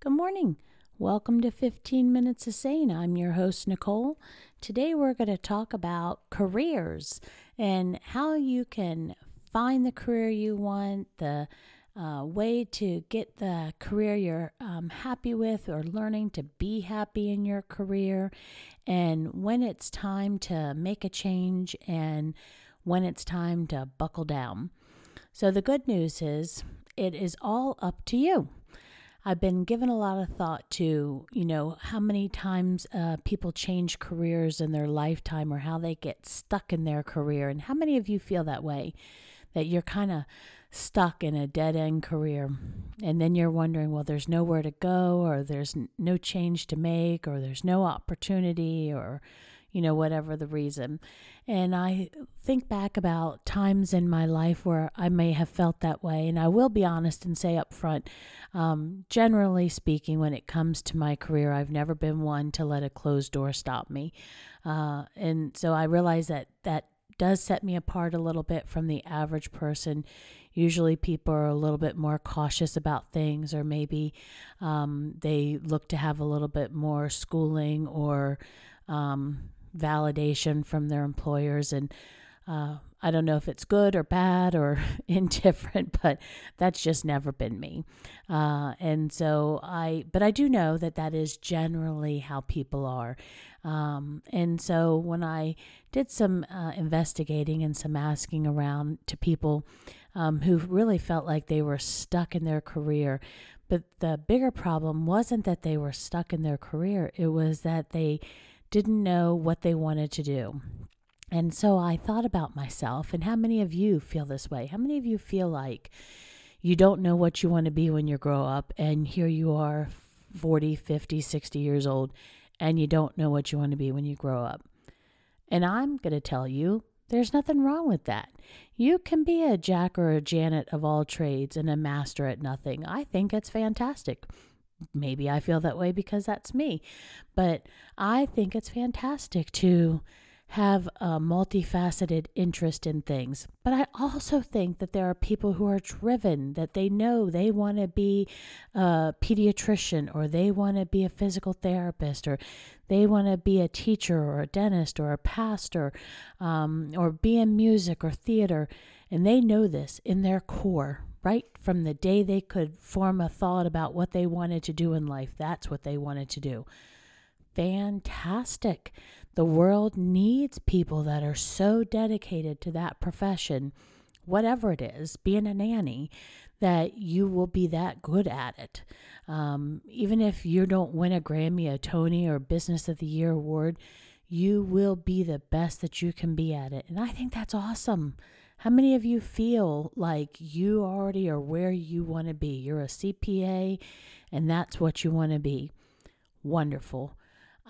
Good morning. Welcome to 15 Minutes of Sane. I'm your host, Nicole. Today we're going to talk about careers and how you can find the career you want, the uh, way to get the career you're um, happy with or learning to be happy in your career, and when it's time to make a change and when it's time to buckle down. So, the good news is it is all up to you. I've been given a lot of thought to, you know, how many times uh, people change careers in their lifetime or how they get stuck in their career. And how many of you feel that way? That you're kind of stuck in a dead end career. And then you're wondering, well, there's nowhere to go, or there's no change to make, or there's no opportunity, or you know, whatever the reason. And I think back about times in my life where I may have felt that way. And I will be honest and say up front, um, generally speaking, when it comes to my career, I've never been one to let a closed door stop me. Uh, and so I realize that that does set me apart a little bit from the average person. Usually, people are a little bit more cautious about things, or maybe um, they look to have a little bit more schooling or um, validation from their employers. And uh, I don't know if it's good or bad or indifferent, but that's just never been me. Uh, and so I, but I do know that that is generally how people are. Um, and so when I did some uh, investigating and some asking around to people um, who really felt like they were stuck in their career, but the bigger problem wasn't that they were stuck in their career, it was that they didn't know what they wanted to do. And so I thought about myself, and how many of you feel this way? How many of you feel like you don't know what you want to be when you grow up, and here you are 40, 50, 60 years old, and you don't know what you want to be when you grow up? And I'm going to tell you, there's nothing wrong with that. You can be a Jack or a Janet of all trades and a master at nothing. I think it's fantastic. Maybe I feel that way because that's me. But I think it's fantastic to have a multifaceted interest in things. But I also think that there are people who are driven, that they know they want to be a pediatrician or they want to be a physical therapist or they want to be a teacher or a dentist or a pastor um, or be in music or theater. And they know this in their core, right from the day they could form a thought about what they wanted to do in life. That's what they wanted to do. Fantastic. The world needs people that are so dedicated to that profession, whatever it is, being a nanny, that you will be that good at it. Um, even if you don't win a Grammy, a Tony, or Business of the Year award, you will be the best that you can be at it. And I think that's awesome. How many of you feel like you already are where you want to be? You're a CPA and that's what you want to be. Wonderful.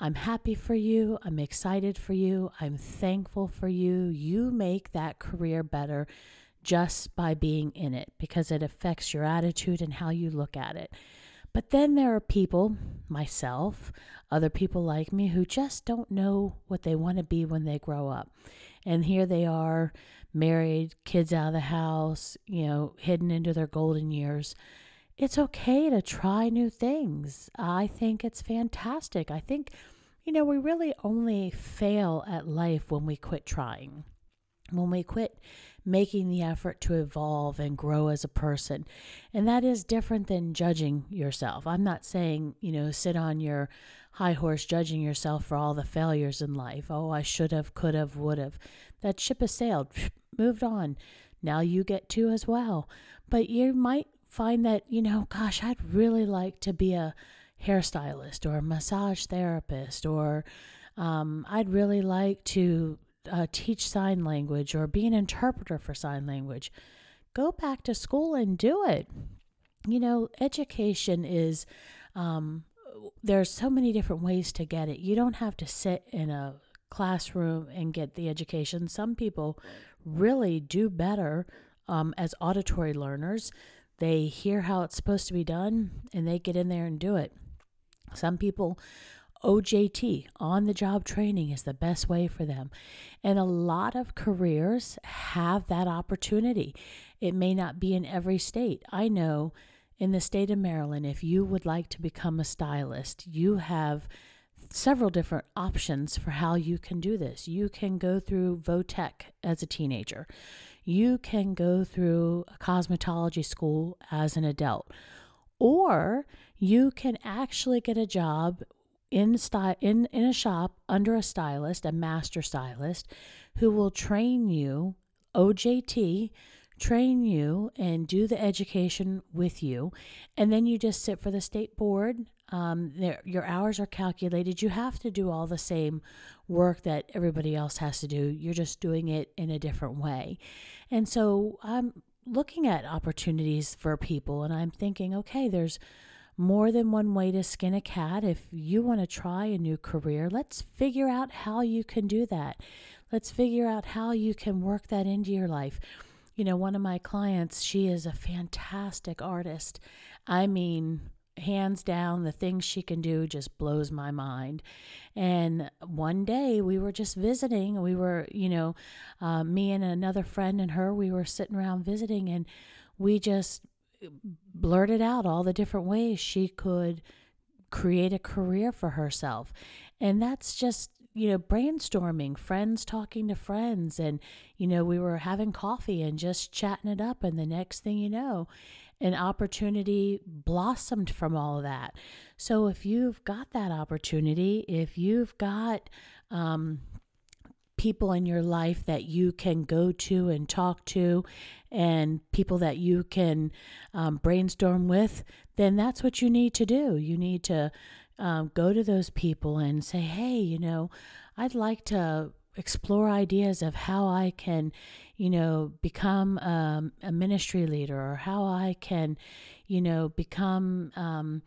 I'm happy for you. I'm excited for you. I'm thankful for you. You make that career better just by being in it because it affects your attitude and how you look at it. But then there are people, myself, other people like me, who just don't know what they want to be when they grow up. And here they are married, kids out of the house, you know, hidden into their golden years. It's okay to try new things. I think it's fantastic. I think, you know, we really only fail at life when we quit trying, when we quit making the effort to evolve and grow as a person. And that is different than judging yourself. I'm not saying, you know, sit on your high horse judging yourself for all the failures in life. Oh, I should have, could have, would have. That ship has sailed, moved on. Now you get to as well. But you might find that, you know, gosh, I'd really like to be a hairstylist or a massage therapist, or um, I'd really like to uh, teach sign language or be an interpreter for sign language. Go back to school and do it. You know, education is um, there's so many different ways to get it. You don't have to sit in a classroom and get the education. Some people really do better um, as auditory learners. They hear how it's supposed to be done and they get in there and do it. Some people, OJT, on the job training, is the best way for them. And a lot of careers have that opportunity. It may not be in every state. I know in the state of Maryland, if you would like to become a stylist, you have several different options for how you can do this. You can go through Votech as a teenager. You can go through a cosmetology school as an adult. Or you can actually get a job in style in, in a shop under a stylist, a master stylist, who will train you, OJT, train you and do the education with you. And then you just sit for the state board. Um, your hours are calculated. You have to do all the same work that everybody else has to do. You're just doing it in a different way. And so I'm looking at opportunities for people and I'm thinking, okay, there's more than one way to skin a cat. If you want to try a new career, let's figure out how you can do that. Let's figure out how you can work that into your life. You know, one of my clients, she is a fantastic artist. I mean, hands down, the things she can do just blows my mind. And one day we were just visiting. We were, you know, uh, me and another friend and her, we were sitting around visiting, and we just blurted out all the different ways she could create a career for herself. And that's just, you know, brainstorming, friends talking to friends. And, you know, we were having coffee and just chatting it up. And the next thing you know, an opportunity blossomed from all of that. So if you've got that opportunity, if you've got, um, people in your life that you can go to and talk to and people that you can um, brainstorm with, then that's what you need to do. You need to um, go to those people and say, hey, you know, I'd like to explore ideas of how I can, you know, become um, a ministry leader or how I can, you know, become, um,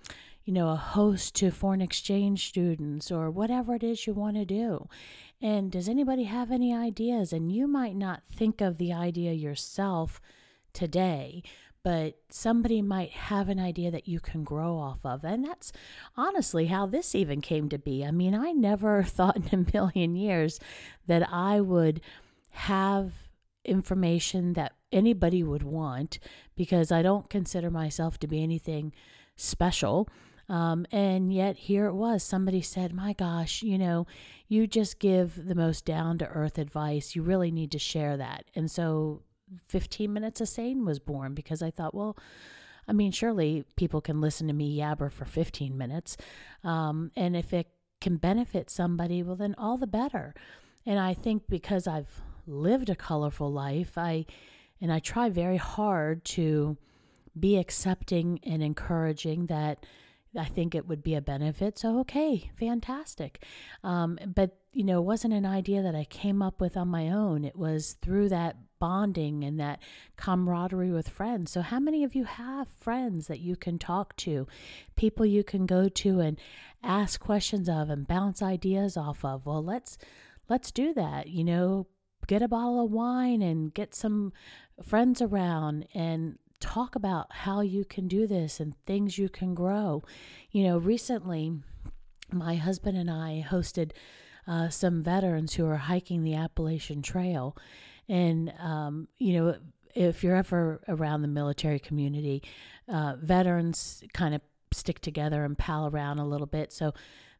you know, a host to foreign exchange students or whatever it is you want to do. And does anybody have any ideas? And you might not think of the idea yourself today, but somebody might have an idea that you can grow off of. And that's honestly how this even came to be. I mean, I never thought in a million years that I would have information that anybody would want because I don't consider myself to be anything special. Um, and yet here it was. Somebody said, My gosh, you know, you just give the most down to earth advice. You really need to share that. And so 15 Minutes of Sane was born because I thought, well, I mean, surely people can listen to me yabber for 15 minutes. Um, and if it can benefit somebody, well, then all the better. And I think because I've lived a colorful life, I and I try very hard to be accepting and encouraging that I think it would be a benefit. So, okay, fantastic. Um, but, you know, it wasn't an idea that I came up with on my own. It was through that bonding and that camaraderie with friends. So, how many of you have friends that you can talk to, people you can go to and ask questions of and bounce ideas off of? Well, let's let's do that. You know, get a bottle of wine and get some friends around and talk about how you can do this and things you can grow. You know, recently, my husband and I hosted uh, some veterans who are hiking the Appalachian Trail. And, um, you know, if you're ever around the military community, uh, veterans kind of stick together and pal around a little bit. So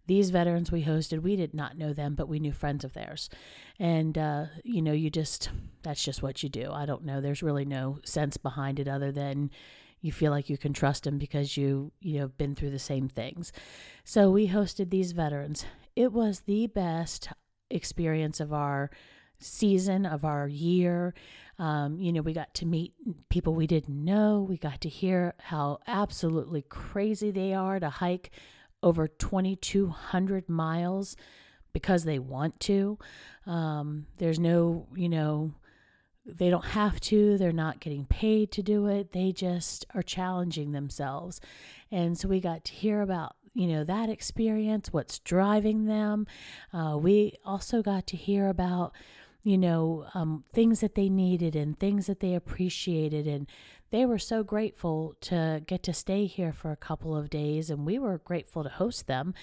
these veterans we hosted, we did not know them, but we knew friends of theirs. And, uh, you know, you just, that's just what you do. I don't know. There's really no sense behind it other than you feel like you can trust them because you, you know, been through the same things. So we hosted these veterans. It was the best experience of our season of our year. Um, you know, we got to meet people we didn't know. We got to hear how absolutely crazy they are to hike over 2,200 miles because they want to. Um, there's no, you know, they don't have to, they're not getting paid to do it. They just are challenging themselves. And so we got to hear about, you know, that experience, what's driving them. Uh, we also got to hear about, you know, um, things that they needed and things that they appreciated and they were so grateful to get to stay here for a couple of days, and we were grateful to host them.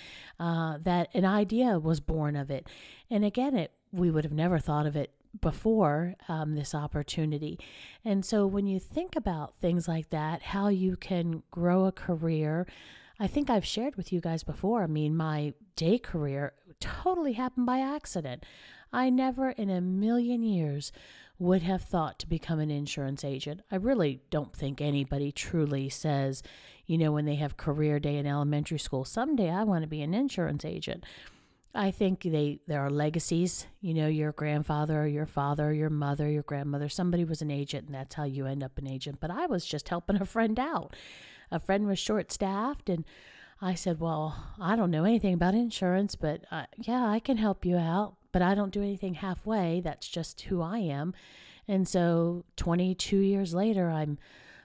Uh, that an idea was born of it, and again, it we would have never thought of it before um, this opportunity. And so when you think about things like that, how you can grow a career, I think I've shared with you guys before. I mean, my day career totally happened by accident. I never in a million years would have thought to become an insurance agent. I really don't think anybody truly says, you know, when they have career day in elementary school, someday I want to be an insurance agent. I think they there are legacies. You know, your grandfather, your father, your mother, your grandmother, somebody was an agent, and that's how you end up an agent. But I was just helping a friend out. A friend was short staffed, and I said, "Well, I don't know anything about insurance, but uh, yeah, I can help you out. But I don't do anything halfway. That's just who I am." And so, 22 years later, I'm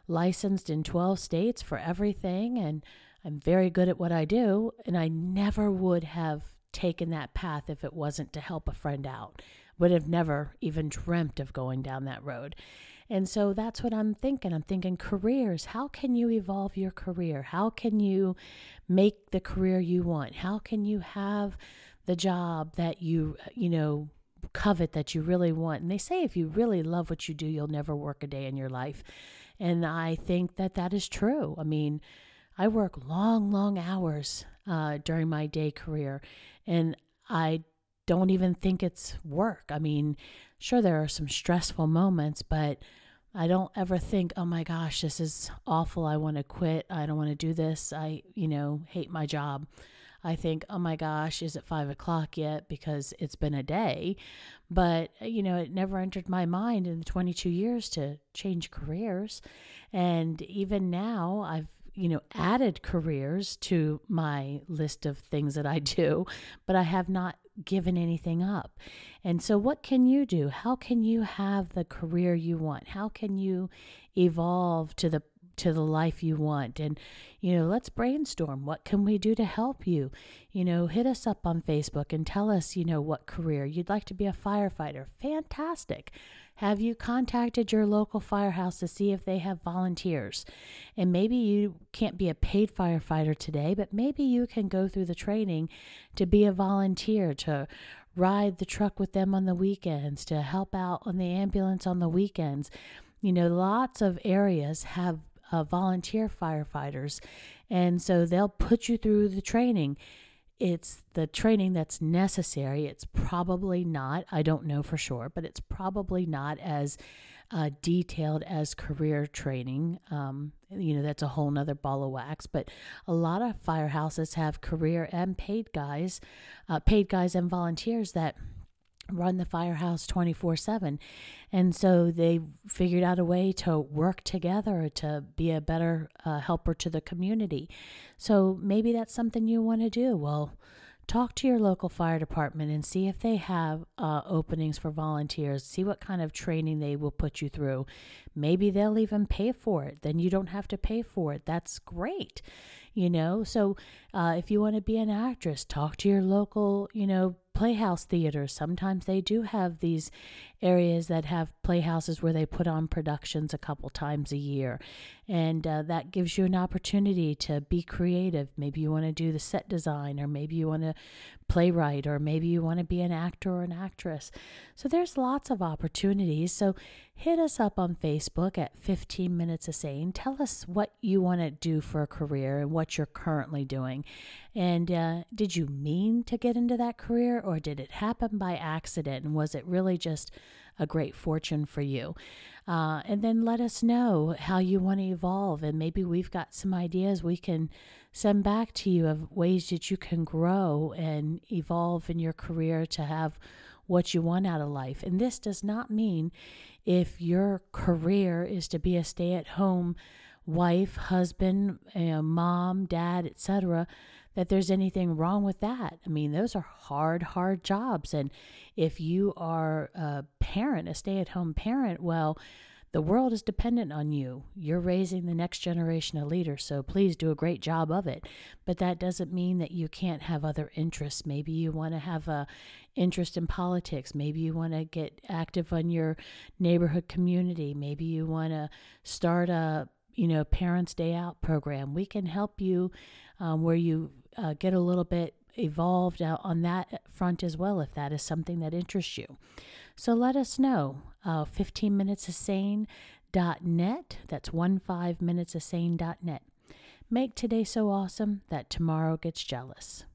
licensed in 12 states for everything, and I'm very good at what I do. And I never would have taken that path if it wasn't to help a friend out. Would have never even dreamt of going down that road. And so that's what I'm thinking. I'm thinking careers. How can you evolve your career? How can you make the career you want? How can you have the job that you, you know, covet that you really want? And they say if you really love what you do, you'll never work a day in your life. And I think that that is true. I mean, I work long, long hours uh, during my day career, and I don't even think it's work. I mean, sure, there are some stressful moments, but I don't ever think, oh my gosh, this is awful. I want to quit. I don't want to do this. I, you know, hate my job. I think, oh my gosh, is it five o'clock yet? Because it's been a day. But, uh, you know, it never entered my mind in the 22 years to change careers. And even now, I've you know, ah. added careers to my list of things that I do, but I have not given anything up. And so, what can you do? How can you have the career you want? How can you evolve to the to the life you want and you know let's brainstorm what can we do to help you you know hit us up on facebook and tell us you know what career you'd like to be a firefighter fantastic have you contacted your local firehouse to see if they have volunteers? And maybe you can't be a paid firefighter today, but maybe you can go through the training to be a volunteer, to ride the truck with them on the weekends, to help out on the ambulance on the weekends. You know, lots of areas have uh, volunteer firefighters, and so they'll put you through the training it's the training that's necessary. It's probably not, I don't know for sure, but it's probably not as uh, detailed as career training. Um, you know, that's a whole nother ball of wax. But a lot of firehouses have career and paid guys, uh, paid guys and volunteers that run the firehouse 24 7 and so they figured out a way to work together to be a better uh, helper to the community. So maybe that's something you want to do. Well talk to your local fire department and see if they have uh, openings for volunteers. See what kind of training they will put you through. Maybe they'll even pay for it. Then you don't have to pay for it. That's great you know? So uh, if you want to be an actress talk to your local you know playhouse theaters. Sometimes they do have these areas that have playhouses where they put on productions a couple times a year. And uh, that gives you an opportunity to be creative. Maybe you want to do the set design, or maybe you want to playwright, or maybe you want to be an actor or an actress. So there's lots of opportunities. So hit us up on Facebook at 15 Minutes of Sane. Tell us what you want to do for a career and what you're currently doing. And uh, did you mean to get into that career or did it happen by accident? And was it really just a great fortune for you? Uh, and then let us know how you want to evolve. And maybe we've got some ideas we can send back to you of ways that you can grow and evolve in your career to have what you want out of life. And this does not mean if your career is to be a stay at home wife, husband, uh, mom, dad, etc., that there's anything wrong with that. I mean, those are hard, hard jobs. And if you are a parent, a stay at home parent, well, the world is dependent on you. You're raising the next generation of leaders, so please do a great job of it. But that doesn't mean that you can't have other interests. Maybe you want to have a interest in politics. Maybe you want to get active on your neighborhood community. Maybe you want to start a you know parents day out program. We can help you um, where you uh, get a little bit evolved on that front as well if that is something that interests you. So let us know. Uh, 15 minutes of sane.net. That's one five minutes of sane.net. Make today so awesome that tomorrow gets jealous.